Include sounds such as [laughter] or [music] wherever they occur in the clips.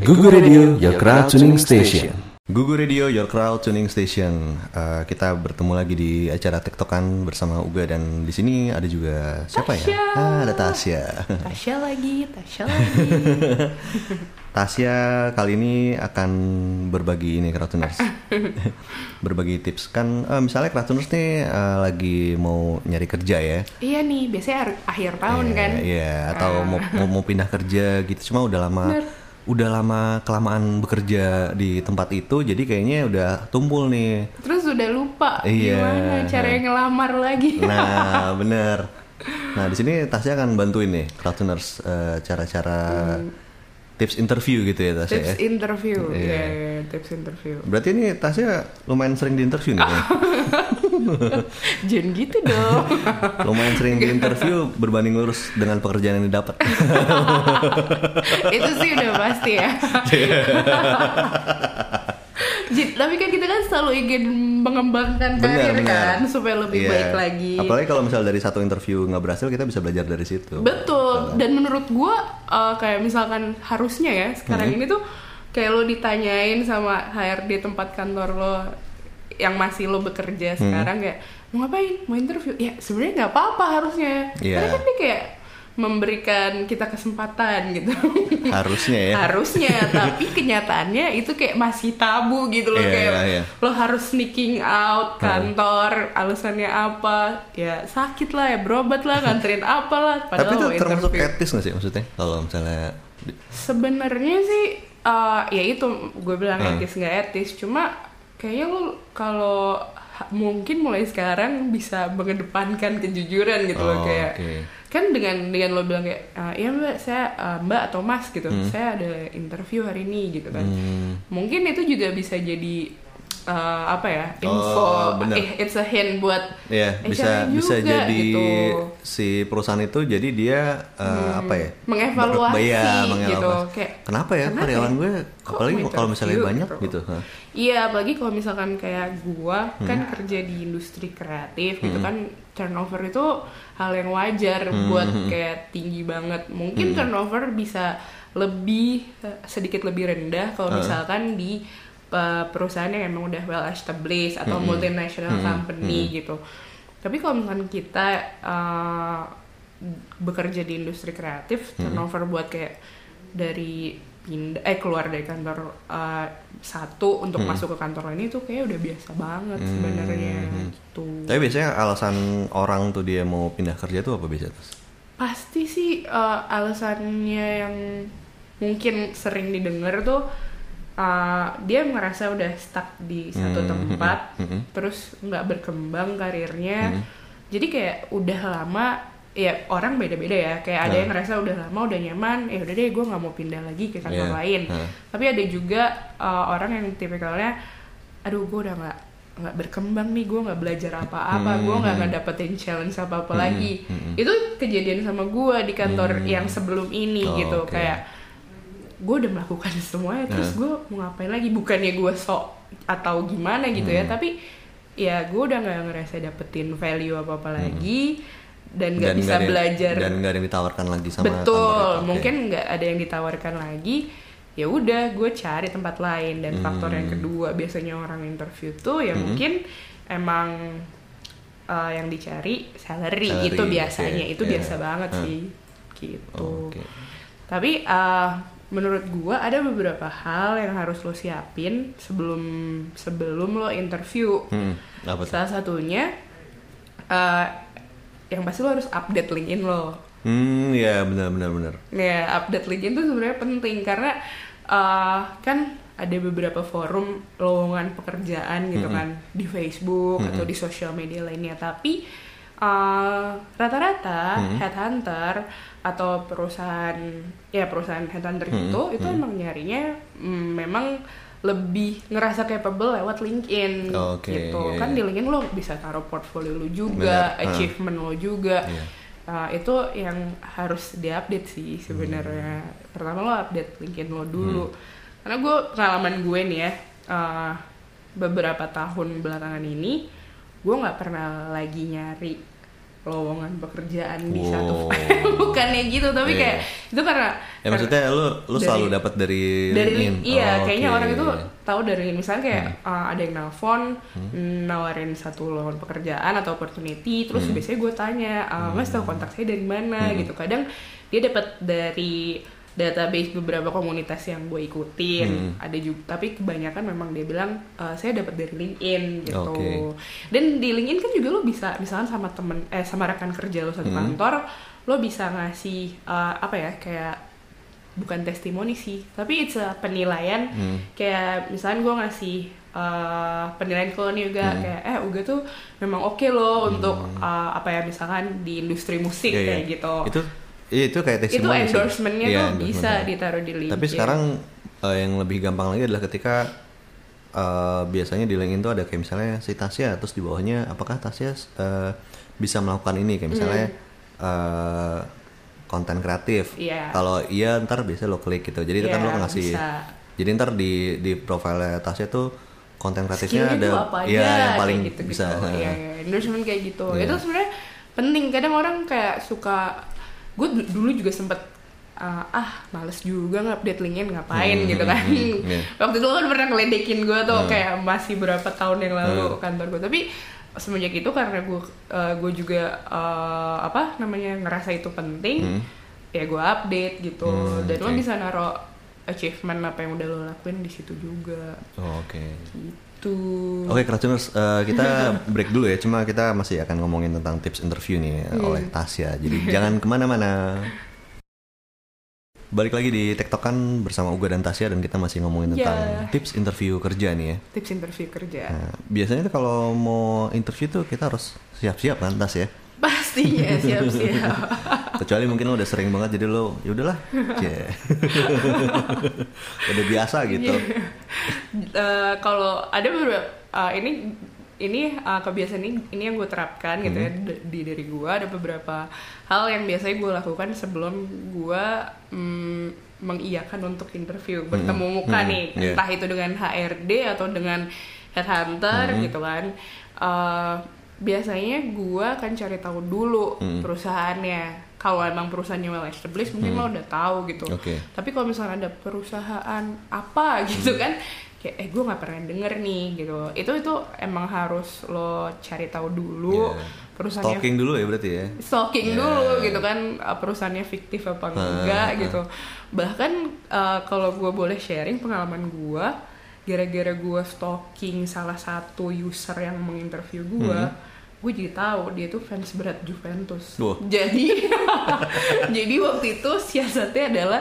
Google Radio, your crowd tuning station. Google Radio, Your Crowd Tuning Station. Eh, kita bertemu lagi di acara TikTokan bersama Uga dan di sini ada juga siapa Tasya. ya? Ah, ada Tasya. Tasya lagi, Tasya [laughs] lagi. Tasya kali ini akan berbagi ini Crowdtuners. [laughs] berbagi tips kan eh, misalnya Crowdtuners nih eh, lagi mau nyari kerja ya. iya nih, biasanya akhir tahun Iya, kan. Iya, atau Ah. mau, mau mau pindah kerja gitu. Cuma udah lama Bener. Udah lama kelamaan bekerja di tempat itu jadi kayaknya udah tumpul nih. Terus udah lupa Iya. gimana cara ngelamar lagi. Nah, [laughs] bener. Nah, di sini Tasya akan bantuin nih Crowdtuners eh, cara-cara tips interview gitu ya Tasya tips ya. interview, Iya. Iya, iya, tips interview. Berarti ini Tasya lumayan sering di interview nih. ya? [laughs] Jangan gitu dong. [laughs] lumayan sering di interview berbanding lurus dengan pekerjaan yang didapat. [laughs] Itu sih udah pasti ya. Tapi kan kita kan selalu ingin mengembangkan karir kan supaya lebih Iya. baik lagi. Apalagi kalau misal dari satu interview nggak berhasil, kita bisa belajar dari situ. Betul. Dan menurut gua uh, kayak misalkan harusnya ya sekarang Hmm. ini tuh kayak lo ditanyain sama HRD tempat kantor lo yang masih lo Hmm. bekerja sekarang kayak mau ngapain? Mau interview? Ya sebenarnya nggak apa-apa harusnya. Iya. Karena kan dia kayak memberikan kita kesempatan gitu. Harusnya ya. harusnya, [laughs] tapi kenyataannya itu kayak masih tabu gitu loh Iya, kayak iya, iya. lo harus sneaking out kantor, alasannya apa? Ya sakit lah ya, berobat lah, [laughs] nganterin apa lah. Tapi itu termasuk etis nggak sih maksudnya? Kalau misalnya Sebenarnya sih uh, ya itu gue bilang Hmm. etis nggak etis, cuma kayaknya lo kalau mungkin mulai sekarang bisa mengedepankan kejujuran gitu Oh, loh kayak oke. Kan dengan dengan lo bilang kayak "Ah, iya mbak saya uh, mbak atau mas gitu saya ada interview hari ini gitu kan Hmm. mungkin itu juga bisa jadi uh, apa ya info Oh, bener. eh, it's a hint buat ya HR bisa bisa juga, jadi gitu. si perusahaan itu jadi dia eh, apa ya? mengevaluasi Ber- iya, gitu mengevaluasi. kayak Kenapa ya kenapa karyawan ya? gue apalagi kalau misalnya banyak gitu? gitu. Iya, apalagi kalau misalkan kayak gua Hmm. kan kerja di industri kreatif gitu kan turnover itu hal yang wajar Hmm, buat kayak tinggi banget. Mungkin turnover bisa lebih sedikit lebih rendah kalau misalkan di perusahaan yang emang udah well established atau Hmm. multinational company gitu. Tapi kalau misalkan kita eh, bekerja di industri kreatif, Hmm. turnover buat kayak dari pindah eh keluar dari kantor eh, satu untuk Hmm. masuk ke kantor lain itu kayak udah biasa banget sebenarnya gitu. Tapi biasanya alasan orang tuh dia mau pindah kerja tuh apa biasanya? Pasti sih eh, alasannya yang mungkin sering didengar tuh eh, dia merasa udah stuck di satu Hmm, tempat, hmm, hmm. terus nggak berkembang karirnya. Jadi kayak udah lama ya orang beda-beda ya. Kayak ada Nah. yang ngerasa udah lama udah nyaman, ya udah deh gue nggak mau pindah lagi ke kantor Iya, lain. nah. Tapi ada juga eh, orang yang tipikalnya, aduh gue udah nggak nggak berkembang nih, gue nggak belajar apa-apa, Hmm, gue nggak hmm. ngedapetin challenge apa-apa lagi. hmm. Itu kejadian sama gue di kantor yang sebelum ini Oh, gitu, oke. kayak gue udah melakukan [laughs] semuanya, terus Nah. gue mau ngapain lagi? Bukannya gue sok atau gimana gitu ya, Hmm. tapi ya gue udah nggak ngerasa dapetin value apa-apa lagi dan nggak Hmm. Bisa ada belajar dan nggak ada yang ditawarkan lagi sama kantor betul itu. Mungkin nggak ada yang ditawarkan lagi ya udah gue cari tempat lain dan faktor yang Hmm. kedua biasanya orang interview tuh ya mungkin emang uh, yang dicari salary, Salary, itu biasanya oke, itu iya. biasa banget Hah. sih gitu Oh, oke. tapi uh, menurut gue ada beberapa hal yang harus lo siapin sebelum sebelum lo interview Hmm, apa salah satunya uh, yang pasti lo harus update LinkedIn lo. Hmm, ya benar benar benar. Ya, update LinkedIn tuh sebenarnya penting karena uh, kan ada beberapa forum lowongan pekerjaan gitu kan di Facebook atau di sosial media lainnya. Tapi uh, rata-rata headhunter atau perusahaan ya perusahaan headhunter gitu itu emang nyarinya mm, memang lebih ngerasa capable lewat LinkedIn oke, gitu iya, kan iya. di LinkedIn lo bisa taruh portfolio lo juga Benar, ah. achievement lo juga Iya. Uh, itu yang harus diupdate sih sebenarnya. Pertama lo update LinkedIn lo dulu. Karena gue pengalaman gue nih ya, uh, beberapa tahun belakangan ini gue nggak pernah lagi nyari lowongan pekerjaan di Wow. satu [laughs] bukannya gitu tapi Iya. kayak itu karena Ya maksudnya lu lu Dari- selalu dapat dari dari LinkedIn. iya Oh, kayaknya oke. orang itu tahu dari misalnya kayak Hmm. uh, ada yang nelpon nawarin satu lowongan pekerjaan atau opportunity terus Hmm. biasanya gue tanya uh, mas tahu kontak saya dari mana gitu kadang dia dapat dari database beberapa komunitas yang gue ikutin Hmm. ada juga tapi kebanyakan memang dia bilang "Uh, saya dapat dari LinkedIn gitu Oke. dan di LinkedIn kan juga lo bisa misalkan sama temen eh sama rekan kerja lo satu Hmm. kantor lo bisa ngasih uh, apa ya kayak bukan testimoni sih tapi it's a penilaian Hmm. kayak misalnya gue ngasih uh, penilaian ke lo nih Uga Hmm. kayak eh Uga tuh memang oke loh untuk uh, apa ya misalkan di industri musik Iya, iya. kayak gitu Itu itu kayak itu testimoni sih. endorsementnya Iya, tuh endorsement. bisa ditaruh di LinkedIn Tapi sekarang eh, yang lebih gampang lagi adalah ketika eh, biasanya di LinkedIn itu ada kayak misalnya si Tasya terus di bawahnya apakah Tasya eh, bisa melakukan ini kayak misalnya eh, konten kreatif. Iya. Kalau iya ntar biasanya lo klik gitu. Jadi itu kan Iya, lo ngasih. bisa. Jadi ntar di di profile Tasya tuh konten kreatifnya ada tuh apa aja iya, yang paling gitu, bisa. Iya, iya, endorsement kayak gitu. Iya. Itu sebenarnya penting. Kadang orang kayak suka gue dulu juga sempet uh, ah males juga nge-update LinkedIn ngapain Hmm, gitu kan. hmm, iya. Waktu itu kan pernah ngeledekin gue tuh Hmm. kayak masih berapa tahun yang lalu Hmm. kantor gue. Tapi semenjak itu karena gue uh, gue juga uh, apa namanya ngerasa itu penting, Hmm. ya gue update gitu. Hmm, Dan lo oke. bisa naruh achievement apa yang udah lo lakuin di situ juga. Oh, Oke. Gitu. Oke, Kratuners, eh, kita [laughs] break dulu ya. Cuma kita masih akan ngomongin tentang tips interview nih Hmm. oleh Tasya. Jadi [laughs] jangan ke mana-mana. Balik lagi di Tektokan bersama Uga dan Tasya dan kita masih ngomongin tentang Ya. tips interview kerja nih ya. tips interview kerja Nah, biasanya tuh kalau mau interview tuh kita harus siap-siap kan Tas ya. Pastinya [laughs] siap-siap Kecuali mungkin lo udah sering banget jadi lo ya udahlah. Cie. [laughs] udah biasa gitu. Eh, kalau ada beberapa eh, ini ini eh, kebiasaan ini ini yang gue terapkan gitu ya Hmm. d- di diri gue ada beberapa hal yang biasanya gue lakukan sebelum gue mm, mengiyakan untuk interview bertemu muka Hmm, nih iya. entah itu dengan HRD atau dengan headhunter Hmm. gitu kan Eh, biasanya gue akan cari tahu dulu Hmm. perusahaannya kalau emang perusahaannya well established mungkin lo udah tahu gitu Oke. tapi kalau misalnya ada perusahaan apa [laughs] gitu kan kayak eh gue nggak pernah denger nih gitu itu itu emang harus lo cari tahu dulu Iya. perusahaannya Stalking dulu ya berarti ya. stalking Yeah. dulu gitu kan uh, perusahaannya fiktif apa enggak gitu bahkan uh, kalau gue boleh sharing pengalaman gue gara-gara gue stalking salah satu user yang menginterview gue gue jadi tahu dia tuh fans berat Juventus Wah. jadi [laughs] jadi waktu itu siasatnya adalah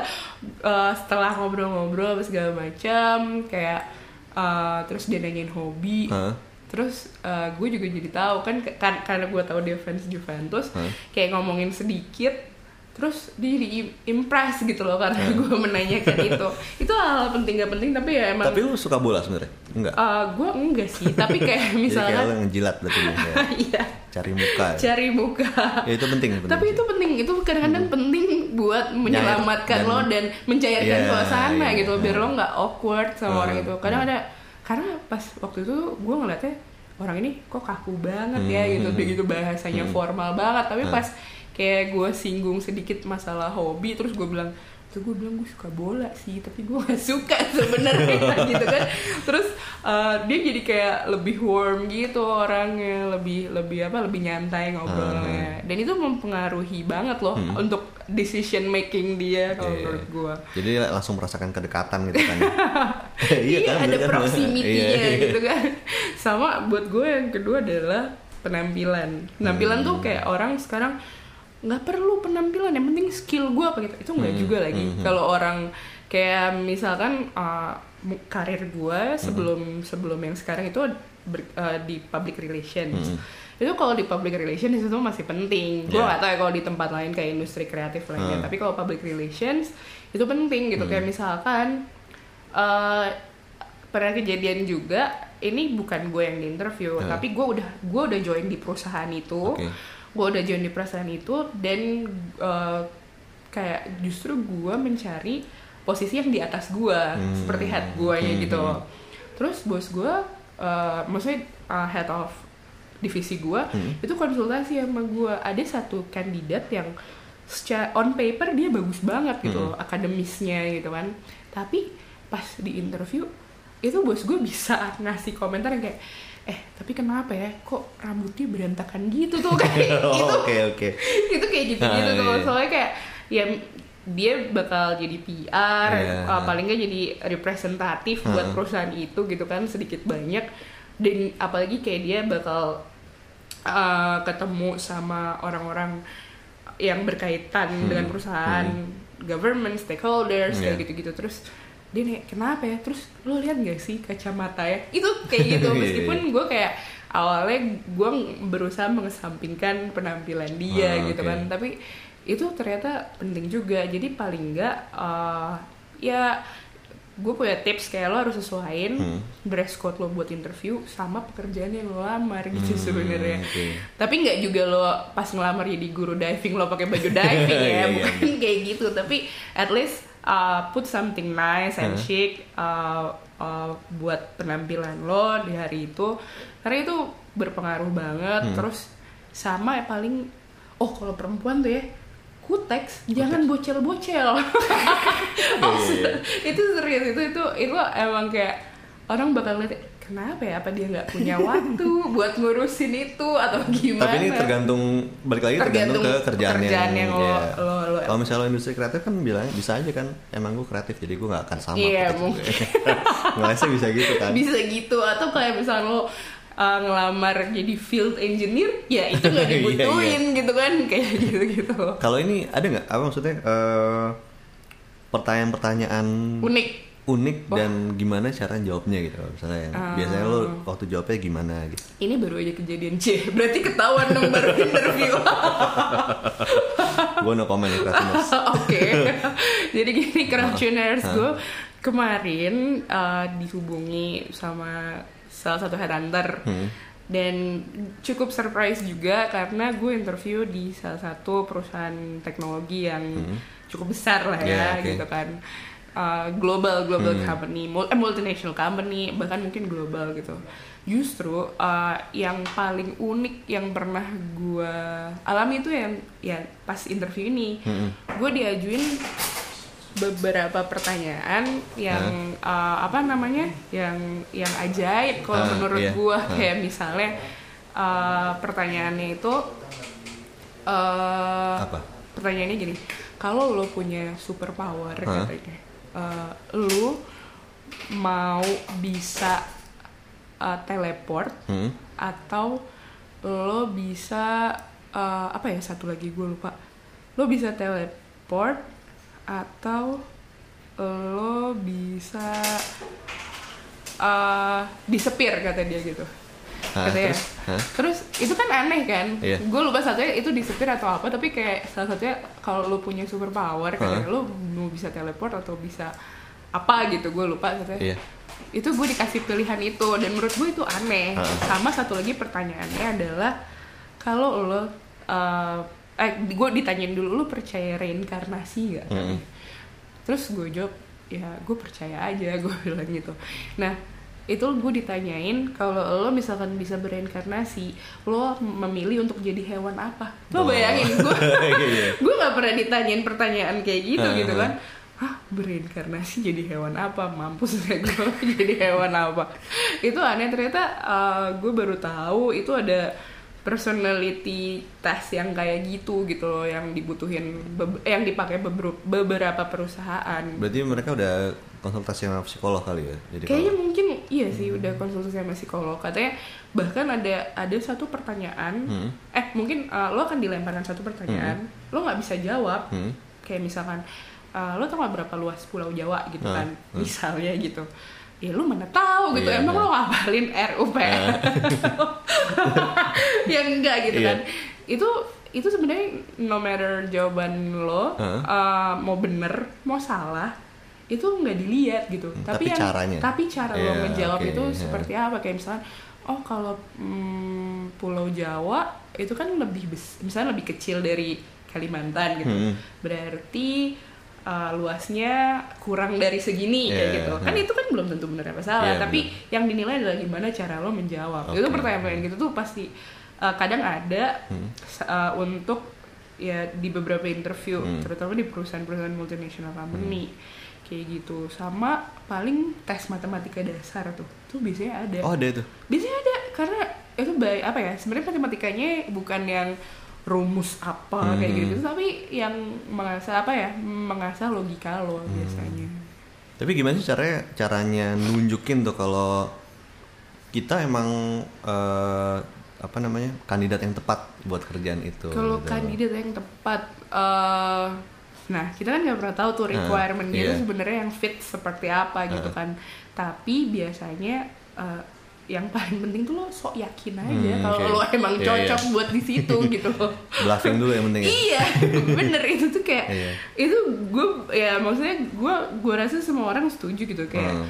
uh, setelah ngobrol-ngobrol apa segala macam kayak uh, terus dia nanyain hobi Hah? Terus uh, gue juga jadi tahu kan, kan karena gue tahu dia fans Juventus, Hmm. kayak ngomongin sedikit, terus dia jadi im- impress gitu loh karena gue menanyakan itu. [laughs] Itu hal, penting gak penting tapi ya emang. Tapi lu suka bola sebenarnya? Enggak. uh, gue enggak sih, tapi kayak [laughs] Jadi kayak lo ngejilat berarti ya. [laughs] iya Cari muka. ya. cari muka. Ya itu penting, penting tapi sih. itu penting, itu kadang-kadang penting buat menyelamatkan dan- lo dan mencairkan Iya, suasana iya, gitu, biar iya. lo nggak awkward sama Hmm, orang itu. Kadang ada, karena pas waktu itu gue ngeliatnya orang ini kok kaku banget ya Hmm, gitu, hmm, dia gitu bahasanya formal banget. Tapi Hmm. pas kayak gue singgung sedikit masalah hobi, terus gue bilang tuh gue bilang gue suka bola sih tapi gue gak suka [laughs] sebenarnya [laughs] gitu kan terus uh, dia jadi kayak lebih warm gitu orangnya lebih lebih apa lebih nyantai ngobrolnya dan itu mempengaruhi banget loh untuk decision making dia kalau Iya. menurut gue Jadi langsung merasakan kedekatan gitu kan. [laughs] iya, ada bener kan? proximity-nya Iya, iya. gitu kan sama buat gue yang kedua adalah penampilan penampilan Hmm. tuh kayak orang sekarang nggak perlu penampilan yang penting skill gue apa gitu itu nggak Hmm, juga lagi hmm, hmm. kalau orang kayak misalkan uh, karir gue Hmm. sebelum sebelum yang sekarang itu ber- uh, di public relations Hmm. itu kalau di public relations itu masih penting gue Yeah. nggak tahu ya kalau di tempat lain kayak industri kreatif lainnya Hmm. tapi kalau public relations itu penting gitu kayak misalkan eh pernah kejadian juga ini bukan gue yang di interview Hmm. tapi gue udah gue udah join di perusahaan itu Oke. Gue udah join di perusahaan itu dan eh, kayak justru gue mencari posisi yang di atas gue Hmm. seperti head gue Hmm, gitu terus bos gue eh, maksudnya eh, head of divisi gua Hmm. itu konsultasi sama gua ada satu kandidat yang secara on paper dia bagus banget gitu Hmm. akademisnya gitu kan tapi pas di interview itu bos gue bisa ngasih komentar yang kayak eh tapi kenapa ya kok rambutnya berantakan gitu tuh kayak [laughs] Oh, itu Oke oke. [laughs] itu kayak gitu gitu Ah, tuh iya. soalnya kayak ya dia bakal jadi PR Iya. uh, paling nggak jadi representatif buat Hmm. perusahaan itu gitu kan sedikit banyak dan apalagi kayak dia bakal uh, ketemu sama orang-orang yang berkaitan Hmm. dengan perusahaan government stakeholders Iya. kayak gitu-gitu terus dia nih kenapa ya? Terus lo lihat gak sih kacamata ya? Itu kayak gitu. [laughs] Iya, iya, meskipun gue kayak awalnya gue berusaha mengesampingkan penampilan dia Ah, gitu oke. kan tapi itu ternyata penting juga. Jadi paling enggak uh, ya gue punya tips kayak lo harus sesuaiin Hmm. dress code lo buat interview sama pekerjaan yang lo lamar gitu Hmm, sebenarnya. oke. tapi nggak juga lo pas ngelamar jadi guru diving lo pakai baju diving [laughs] Iya, ya iya. bukan kayak gitu. Tapi at least uh, put something nice and Huh? chic uh, uh, buat penampilan lo di hari itu karena itu berpengaruh banget Hmm. terus sama ya paling oh kalau perempuan tuh ya kuteks jangan bocel-bocel [laughs] oh, Iya, iya. itu serius itu itu itu emang kayak orang bakal lihat kenapa ya apa dia nggak punya waktu buat ngurusin itu atau gimana Tapi ini tergantung balik lagi tergantung, Tergantung ke kerjaan, pekerjaan yang lo- ya. lo- lo- Kalau misalnya lo industri kreatif kan bilang bisa aja kan emang gue kreatif jadi gue gak akan sama. Iya, gitu. mungkin. [laughs] Ngelesnya bisa gitu kan. bisa gitu atau kayak misalnya lo uh, ngelamar jadi field engineer ya itu nggak [laughs] Iya, dibutuhin gitu kan kayak gitu gitu Kalau ini ada nggak apa maksudnya eh, pertanyaan-pertanyaan unik unik dan gimana cara jawabnya gitu misalnya yang Ah. biasanya lo waktu jawabnya gimana gitu. Ini baru aja kejadian C berarti ketahuan dong baru [laughs] interview. Gue no comment ya [laughs] Oke, jadi gini Hah? gue kemarin uh, dihubungi sama salah satu headhunter. Hmm. dan cukup surprise juga karena gue interview di salah satu perusahaan teknologi yang cukup besar lah Ya, ya oke. gitu kan Uh, global global Hmm. company, eh, multinational company bahkan mungkin global gitu. Justru uh, yang paling unik yang pernah gue alami itu yang ya pas interview ini Hmm. gue diajuin beberapa pertanyaan yang uh, apa namanya yang yang ajaib kalau Ah, menurut iya. gue Ah. kayak misalnya uh, pertanyaannya itu uh, Apa? pertanyaannya gini kalau lo punya super power Hah? katanya uh, lo mau bisa uh, teleport Hmm? atau lo bisa uh, apa ya satu lagi gue lupa lo bisa teleport atau lo bisa uh, disepir kata dia gitu Hah, katanya terus? Hah? terus itu kan aneh kan Iya. gue lupa satunya itu disepir atau apa tapi kayak salah satunya kalau lo punya super power katanya lo mau bisa teleport atau bisa apa gitu gue lupa katanya Iya. itu gue dikasih pilihan itu dan menurut gue itu aneh Heeh. sama satu lagi pertanyaannya adalah kalau lo uh, eh gue ditanyain dulu lo percaya reinkarnasi gak Mm-mm. terus gue jawab ya gue percaya aja [laughs] gue bilang gitu nah itu gue ditanyain kalau lo misalkan bisa bereinkarnasi lo memilih untuk jadi hewan apa lo bayangin [laughs] gue Iya. gue nggak pernah ditanyain pertanyaan kayak gitu Uh-huh. gitu kan Hah, bereinkarnasi jadi hewan apa? Mampus [laughs] deh gue jadi hewan apa? Itu aneh ternyata uh, gue baru tahu itu ada personality test yang kayak gitu gitu loh yang dibutuhin yang dipakai beber- beberapa perusahaan. Berarti mereka udah konsultasi sama psikolog kali ya. Jadi Kayaknya kalau- mungkin iya sih udah konsultasi sama psikolog. Katanya bahkan ada ada satu pertanyaan, Hmm. eh mungkin uh, lo akan dilemparkan satu pertanyaan, lo nggak bisa jawab. Hmm. Kayak misalkan uh, lo tau gak berapa luas Pulau Jawa gitu Ah, kan, ah. misalnya gitu. Ya lu mana tahu gitu, Iya, emang iya. lo ngapalin RUPR? [laughs] ya enggak gitu Iya. kan. Itu itu sebenarnya no matter jawaban lo Ah. uh, mau bener mau salah itu nggak dilihat gitu Hmm, tapi, tapi yang caranya. tapi cara lo Iya, ngejawab oke, itu iya. seperti apa kayak misalnya oh kalau mm, Pulau Jawa itu kan lebih bes misalnya lebih kecil dari Kalimantan gitu Hmm. berarti uh, luasnya kurang dari segini kayak Iya, gitu. Kan itu kan belum tentu benar apa salah, Iya, tapi yang dinilai adalah gimana cara lo menjawab. Itu Oke. pertanyaan gitu tuh pasti uh, kadang ada Hmm. uh, untuk ya di beberapa interview, Hmm. terutama di perusahaan-perusahaan multinational company. Kayak gitu. Sama paling tes matematika dasar tuh. Tuh biasanya ada. Oh ada itu. Biasanya ada karena itu baik apa ya? Sebenarnya matematikanya bukan yang rumus apa kayak Hmm. gitu, tapi yang mengasah apa ya? Mengasah logika lo biasanya. Tapi gimana sih caranya caranya nunjukin tuh kalau kita emang eh, apa namanya kandidat yang tepat buat kerjaan itu. Kalau gitu. kandidat yang tepat, eh nah kita kan nggak pernah tahu tuh Nah, requirementnya iya. itu sebenarnya yang fit seperti apa gitu Nah. kan. Tapi biasanya eh, yang paling penting tuh lo sok yakin aja Hmm, kalau oke. lo emang Iya, cocok iya. buat di situ [laughs] gitu loh. bluffing dulu yang penting ya. iya [laughs] bener itu tuh kayak Iya. itu gue ya maksudnya gue gue rasa semua orang setuju gitu kayak Hmm.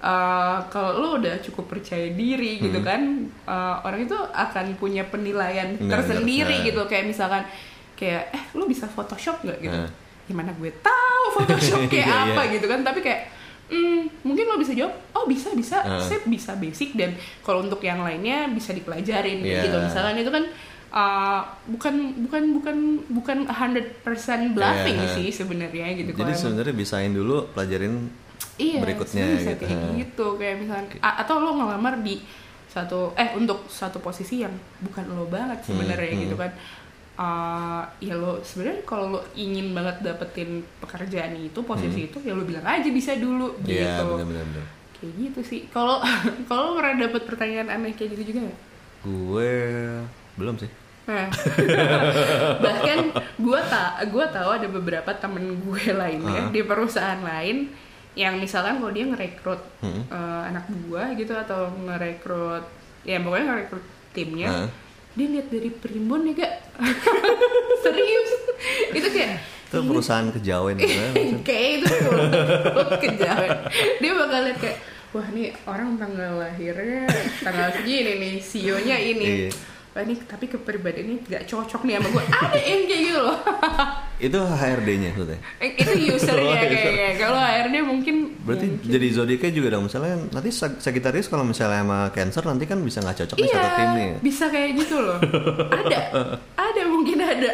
uh, kalau lo udah cukup percaya diri gitu Hmm. kan uh, orang itu akan punya penilaian Benar, tersendiri benar. gitu kayak misalkan kayak eh lo bisa Photoshop nggak gitu Hmm. Gimana gue tahu Photoshop [laughs] kayak Iya, iya. apa gitu kan tapi kayak Hmm, mungkin lo bisa jawab, oh bisa bisa, Hmm. saya bisa basic dan kalau untuk yang lainnya bisa dipelajarin Iya. gitu. Misalkan itu kan uh, bukan bukan bukan bukan 100% bluffing Iya. sih sebenarnya gitu. Jadi sebenarnya bisain dulu pelajarin iya, berikutnya bisa gitu. kayak gitu kayak misalkan a- atau lo ngelamar di satu eh untuk satu posisi yang bukan lo banget sebenarnya Hmm, gitu hmm. Uh, ya lo sebenarnya kalau lo ingin banget dapetin pekerjaan itu posisi itu ya lo bilang aja bisa dulu Hmm. Iya gitu benar-benar. benar. kayak gitu sih kalau [laughs] kalau pernah dapet pertanyaan aneh kayak gitu juga nggak Gue belum sih. Nah, [laughs] bahkan gue tak gue tahu ada beberapa temen gue [laughs] lainnya Ah. di perusahaan lain yang misalkan kalau dia ngerekrut Hmm. eh, anak buah gitu atau ngerekrut ya pokoknya ngerekrut timnya Ah. Dia lihat dari primbon ya gak [laughs] serius. Itu kayak Itu perusahaan kejawen gitu ya. [laughs] kayak itu kejauhan. Dia bakal lihat kayak wah nih orang tanggal lahirnya tanggal segini nih sionya ini. Iya. wah ini tapi kepribadiannya gak cocok nih sama gue ada yang kayak gitu loh [laughs] Itu HRD-nya maksudnya. Eh, itu usernya [laughs] Oh, user. kayaknya kalau HRD mungkin Berarti mungkin. jadi zodiaknya juga dong misalnya nanti Sag- Sagittarius kalau misalnya sama Cancer nanti kan bisa nggak cocok iya satu tim nih. bisa kayak gitu loh ada ada mungkin ada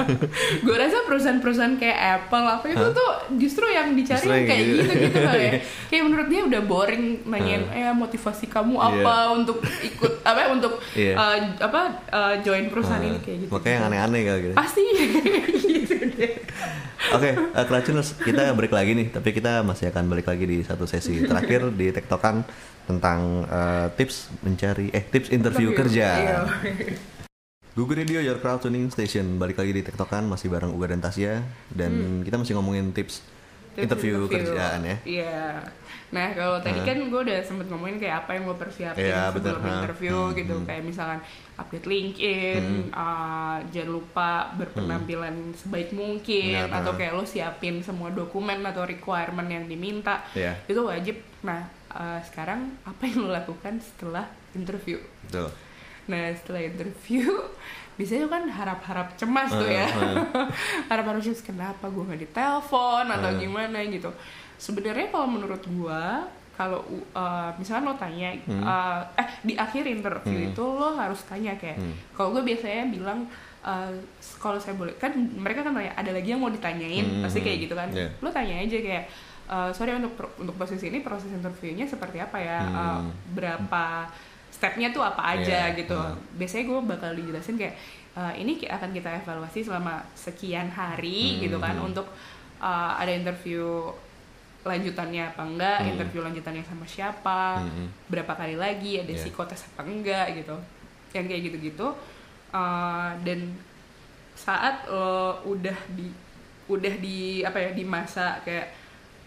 [laughs] gue rasa perusahaan-perusahaan kayak Apple apa itu Hah? tuh justru yang dicari Justru yang kayak gitu. gitu gitu kali ya kayak menurut dia udah boring nanyain eh motivasi kamu apa untuk ikut [laughs] apa ya, untuk Iya. eh, apa eh, join perusahaan Nah, ini kayak gitu Makanya yang aneh-aneh kali gitu. pasti gitu [laughs] deh Oke, eh, kita break lagi nih, tapi kita masih akan balik lagi di satu sesi terakhir di Tektokan tentang eh, tips mencari eh tips interview kerja. Iya. Google Radio Your Crowd Tuning Station balik lagi di Tektokan masih bareng Uga dan Tasya dan kita masih ngomongin tips, interview, kerjaan ya. Iya. Nah kalau tadi kan gue udah sempet ngomongin kayak apa yang gue persiapin Iya, sebelum ha. interview Hmm, gitu. hmm. Kayak misalkan update LinkedIn, uh, jangan lupa berpenampilan sebaik mungkin, Benar, atau kayak lo siapin semua dokumen atau requirement yang diminta. Iya. Itu wajib. Nah uh, sekarang apa yang lo lakukan setelah interview? Betul. Nah setelah interview biasanya kan harap-harap cemas tuh ya Uh, [laughs] harap-harap cemas kenapa gue nggak ditelepon atau Uh. gimana gitu sebenarnya kalau menurut gue kalau uh, misalnya lo tanya Hmm. uh, eh di akhir interview Hmm. itu lo harus tanya kayak Hmm. kalau gue biasanya bilang uh, kalau saya boleh kan mereka kan tanya ada lagi yang mau ditanyain Hmm, pasti kayak hmm, gitu kan yeah. lo tanya aja kayak uh, sorry untuk untuk posisi ini proses interviewnya seperti apa ya Uh, Hmm. Stepnya tuh apa aja Yeah, gitu uh. biasanya gue bakal dijelasin kayak "Eh, ini akan kita evaluasi selama sekian hari Hmm. gitu kan untuk uh, ada interview lanjutannya apa enggak Hmm. interview lanjutannya sama siapa Hmm. berapa kali lagi ada Yeah. psikotes apa enggak gitu yang kayak gitu-gitu Uh, dan saat lo udah di udah di apa ya di masa kayak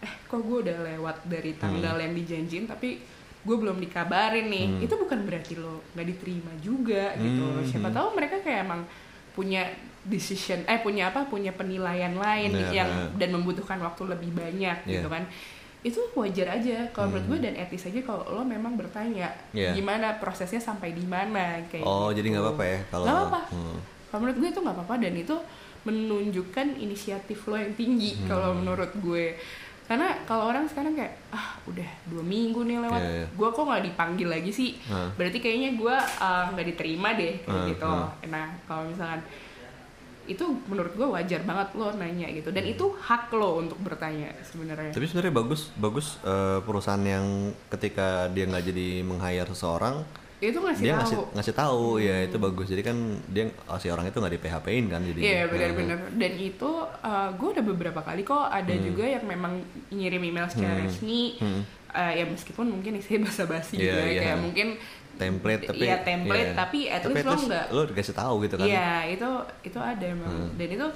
eh kok gue udah lewat dari tanggal yang dijanjin tapi gue belum dikabarin nih Hmm. itu bukan berarti lo nggak diterima juga gitu Hmm, siapa tahu mereka kayak emang punya decision eh punya apa punya penilaian lain Nah, yang nah. dan membutuhkan waktu lebih banyak gitu Yeah. kan itu wajar aja kalau menurut Hmm. gue dan etis aja kalau lo memang bertanya Yeah. gimana prosesnya sampai di mana kayak Oh, gitu. jadi nggak apa-apa ya kalau Nggak apa-apa. Hmm. Kalau menurut gue itu nggak apa-apa dan itu menunjukkan inisiatif lo yang tinggi Hmm. kalau menurut gue karena kalau orang sekarang kayak ah udah dua minggu nih lewat Iya, iya. gue kok nggak dipanggil lagi sih Hah. berarti kayaknya gue uh, nggak diterima deh kayak Hah, gitu hah. nah kalau misalkan itu menurut gue wajar banget lo nanya gitu Hmm. dan itu hak lo untuk bertanya sebenarnya Tapi sebenarnya bagus bagus eh, perusahaan yang ketika dia nggak jadi meng-hire seseorang itu ngasih dia tahu ngasih ngasih tahu ya itu bagus jadi kan dia oh, si orang itu nggak di PHP-in kan jadi Iya benar-benar dan itu uh, gue udah beberapa kali kok ada juga yang memang ngirim email secara Hmm. resmi Hmm. uh, ya meskipun mungkin isinya [laughs] basa-basi Iya, gitu ya iya. kayak mungkin template tapi Iya, template, iya. tapi at least lo nggak- lo dikasih tahu gitu kan Iya itu itu ada emang Hmm. dan itu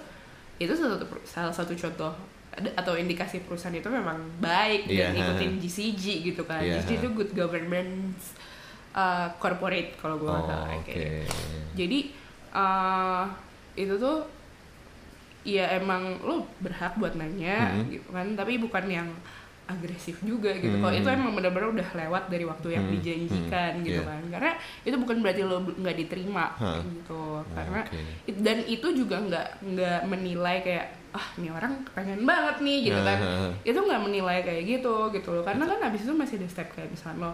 itu salah satu salah satu contoh atau indikasi perusahaan itu memang baik dan Iya. ikutin GCG gitu kan Iya. GCG itu good governance uh, corporate kalau gue oh, salah oke kayak gitu. jadi uh, itu tuh ya emang lo berhak buat nanya Mhm. gitu kan tapi bukan yang agresif juga gitu kalau Mhm. itu emang benar-benar udah lewat dari waktu yang Mhm. dijanjikan Mhm. gitu Iya. kan karena itu bukan berarti lo nggak diterima Hah. gitu karena Oke. it- dan itu juga nggak nggak menilai kayak ah ini orang pengen banget nih gitu kan itu nggak menilai kayak gitu gitu loh karena kan abis itu masih ada step kayak misalnya lo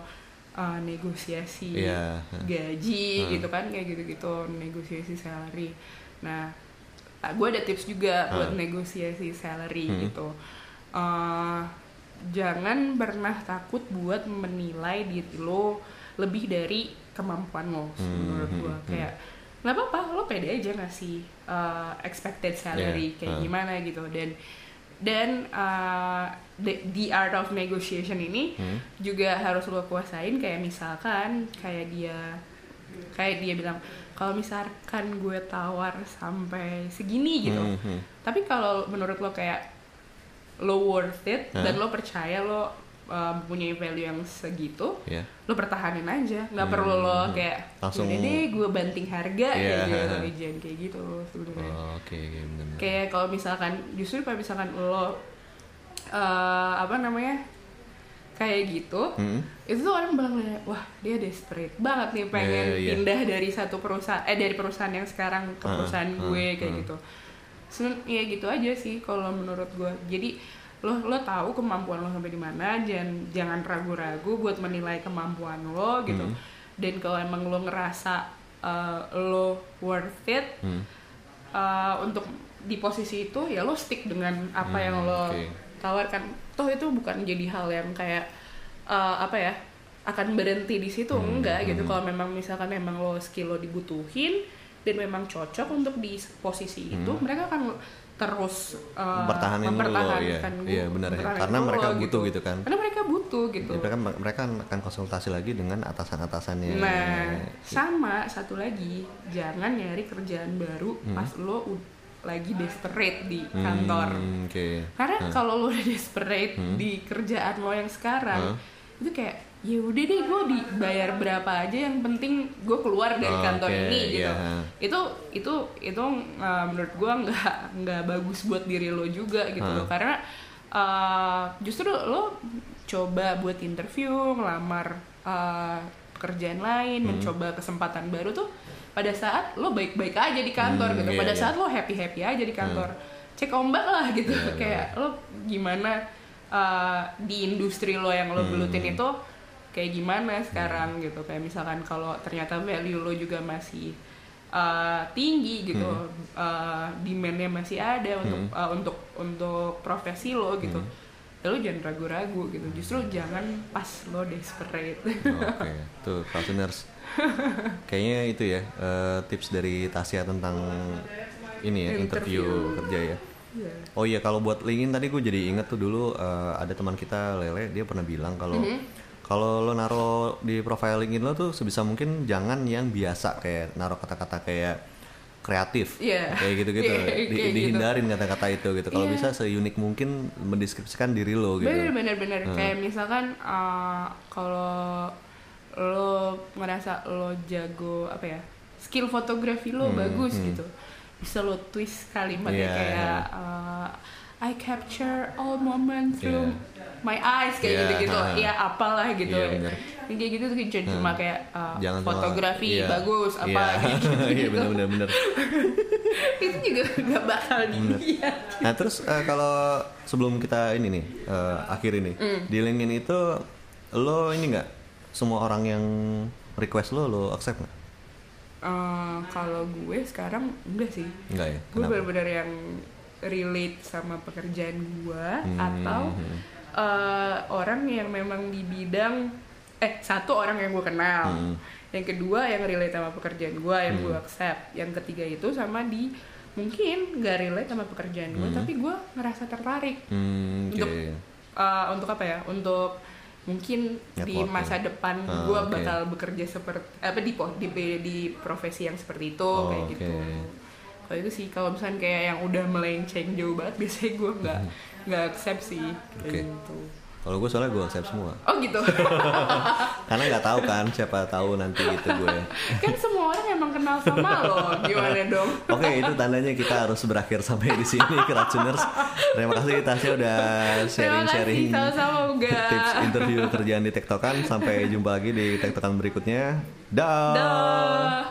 uh, negosiasi Iya. gaji Hmm. gitu kan kayak gitu-gitu negosiasi salary nah gue ada tips juga buat Hmm. negosiasi salary Hmm. gitu Uh, jangan pernah takut buat menilai diri lo lebih dari kemampuan lo Hmm, menurut hmm, gue hmm. kayak nggak apa-apa lo pede aja ngasih uh, expected salary Yeah, kayak hmm. gimana gitu dan dan uh, the, the art of negotiation ini Hmm. juga harus lo kuasain kayak misalkan kayak dia kayak dia bilang kalau misalkan gue tawar sampai segini gitu Hmm, hmm. tapi kalau menurut lo kayak lo worth it Hah? dan lo percaya lo uh, punya value yang segitu Iya. lo pertahanin aja nggak Hmm, perlu lo hmm. kayak Langsung- "Yaudah deh gue banting harga Iya. kayak gitu [laughs] jangan kayak gitu sebenarnya Oh, bener. kayak kalau misalkan justru kalau misalkan lo uh, apa namanya kayak gitu Hmm. itu tuh orang kayak, wah dia desperate banget nih pengen Iya, iya. pindah dari satu perusahaan eh dari perusahaan yang sekarang ke Ah, perusahaan ah, gue kayak ah. gitu Sen ya gitu aja sih kalau menurut gue jadi lo lo tahu kemampuan lo sampai di mana jangan jangan ragu-ragu buat menilai kemampuan lo gitu Hmm. dan kalau emang lo ngerasa uh, lo worth it Hmm. uh, untuk di posisi itu ya lo stick dengan apa Hmm, yang lo oke. tawarkan toh itu bukan jadi hal yang kayak uh, apa ya akan berhenti di situ Hmm, enggak gitu hmm. kalau memang misalkan memang lo skill lo dibutuhin dan memang cocok untuk di posisi itu mereka akan terus uh, Mempertahanin Hmm. lo, mempertahankan iya. Iya, benar ya. Karena lo mereka butuh gitu kan. karena mereka butuh gitu mereka mereka akan konsultasi lagi dengan atasan-atasannya. Nah, sama satu lagi, jangan nyari kerjaan baru Hmm. pas lo lagi desperate di Hmm, kantor. Oke. Karena Hah. kalau lo udah desperate Hmm. di kerjaan lo yang sekarang, Hah? itu kayak ya udah deh gue dibayar berapa aja yang penting gue keluar dari Oh, kantor oke, ini gitu. iya. Itu itu itu uh, menurut gue nggak nggak bagus buat diri lo juga gitu Hah. loh. Karena uh, justru lo coba buat interview, ngelamar uh, pekerjaan lain, Hmm. mencoba kesempatan baru tuh pada saat lo baik-baik aja di kantor Hmm, gitu. iya, pada iya. saat lo happy-happy aja di kantor. Cek ombak lah gitu. Iya, kayak lo gimana uh, di industri lo yang lo Hmm. gelutin itu kayak gimana sekarang gitu. Kayak misalkan kalau ternyata value lo juga masih uh, tinggi gitu, Hmm. uh, demandnya masih ada untuk Hmm. uh, untuk untuk profesi lo gitu. Ya lo jangan ragu-ragu gitu. Justru jangan pas lo desperate. Oke, tuh listeners. [laughs] Kayaknya itu ya eh, tips dari Tasya tentang ini ya interview, Interview. kerja ya. Iya. Oh iya kalau buat LinkedIn tadi gue jadi inget tuh dulu eh, ada teman kita Lele dia pernah bilang kalau Mm-hmm. Kalau lo naro di profile LinkedIn lo tuh sebisa mungkin jangan yang biasa kayak naro kata-kata kayak kreatif Iya. kayak gitu-gitu [laughs] Iya, Di- kayak gitu. dihindarin kata-kata itu gitu kalau Iya. bisa seunik mungkin mendeskripsikan diri lo gitu Bener bener bener Hmm. kayak misalkan uh, kalau lo ngerasa lo jago apa ya skill fotografi lo Hmm, bagus hmm. gitu bisa lo twist kalimatnya Iya. kayak uh, I capture all moment through Iya. my eyes kayak Iya, gitu-gitu ha-ha. ya apalah gitu Iya, bener. Yang kayak gitu tuh kayak cuma kayak uh, Jangan fotografi iya. bagus apa Iya. gitu, [laughs] Iya benar benar benar. [laughs] itu juga gak bakal dilihat Nah terus eh, kalau sebelum kita ini nih eh, akhir ini Mm. di LinkedIn itu lo ini nggak semua orang yang request lo lo accept nggak? Eh, kalau gue sekarang enggak sih Enggak ya? gue benar-benar yang relate sama pekerjaan gue Hmm, atau eh, orang yang memang di bidang eh satu orang yang gue kenal. Hmm. yang kedua yang relate sama pekerjaan gue yang gue accept. Yang ketiga itu sama di mungkin nggak relate sama pekerjaan gue tapi gue ngerasa tertarik. Hmm, oke. untuk eh, untuk apa ya? Untuk mungkin di masa depan Ah, gue oke. bakal bekerja seperti apa di di di profesi yang seperti itu Oh, kayak oke. gitu kalau itu sih kalau misalnya kayak yang udah melenceng jauh banget [laughs] biasanya gue nggak nggak accept sih Oke. gitu Kalau gue soalnya gue accept semua. oh gitu [laughs] Karena nggak tahu kan siapa tahu nanti gitu gue. kan semua orang emang kenal sama lo gimana dong [laughs] Oke itu tandanya kita harus berakhir sampai di sini Keracuners. Terima kasih Tasya udah sharing-sharing tips interview kerjaan di Tektokan. Sampai jumpa lagi di Tektokan berikutnya. Dah.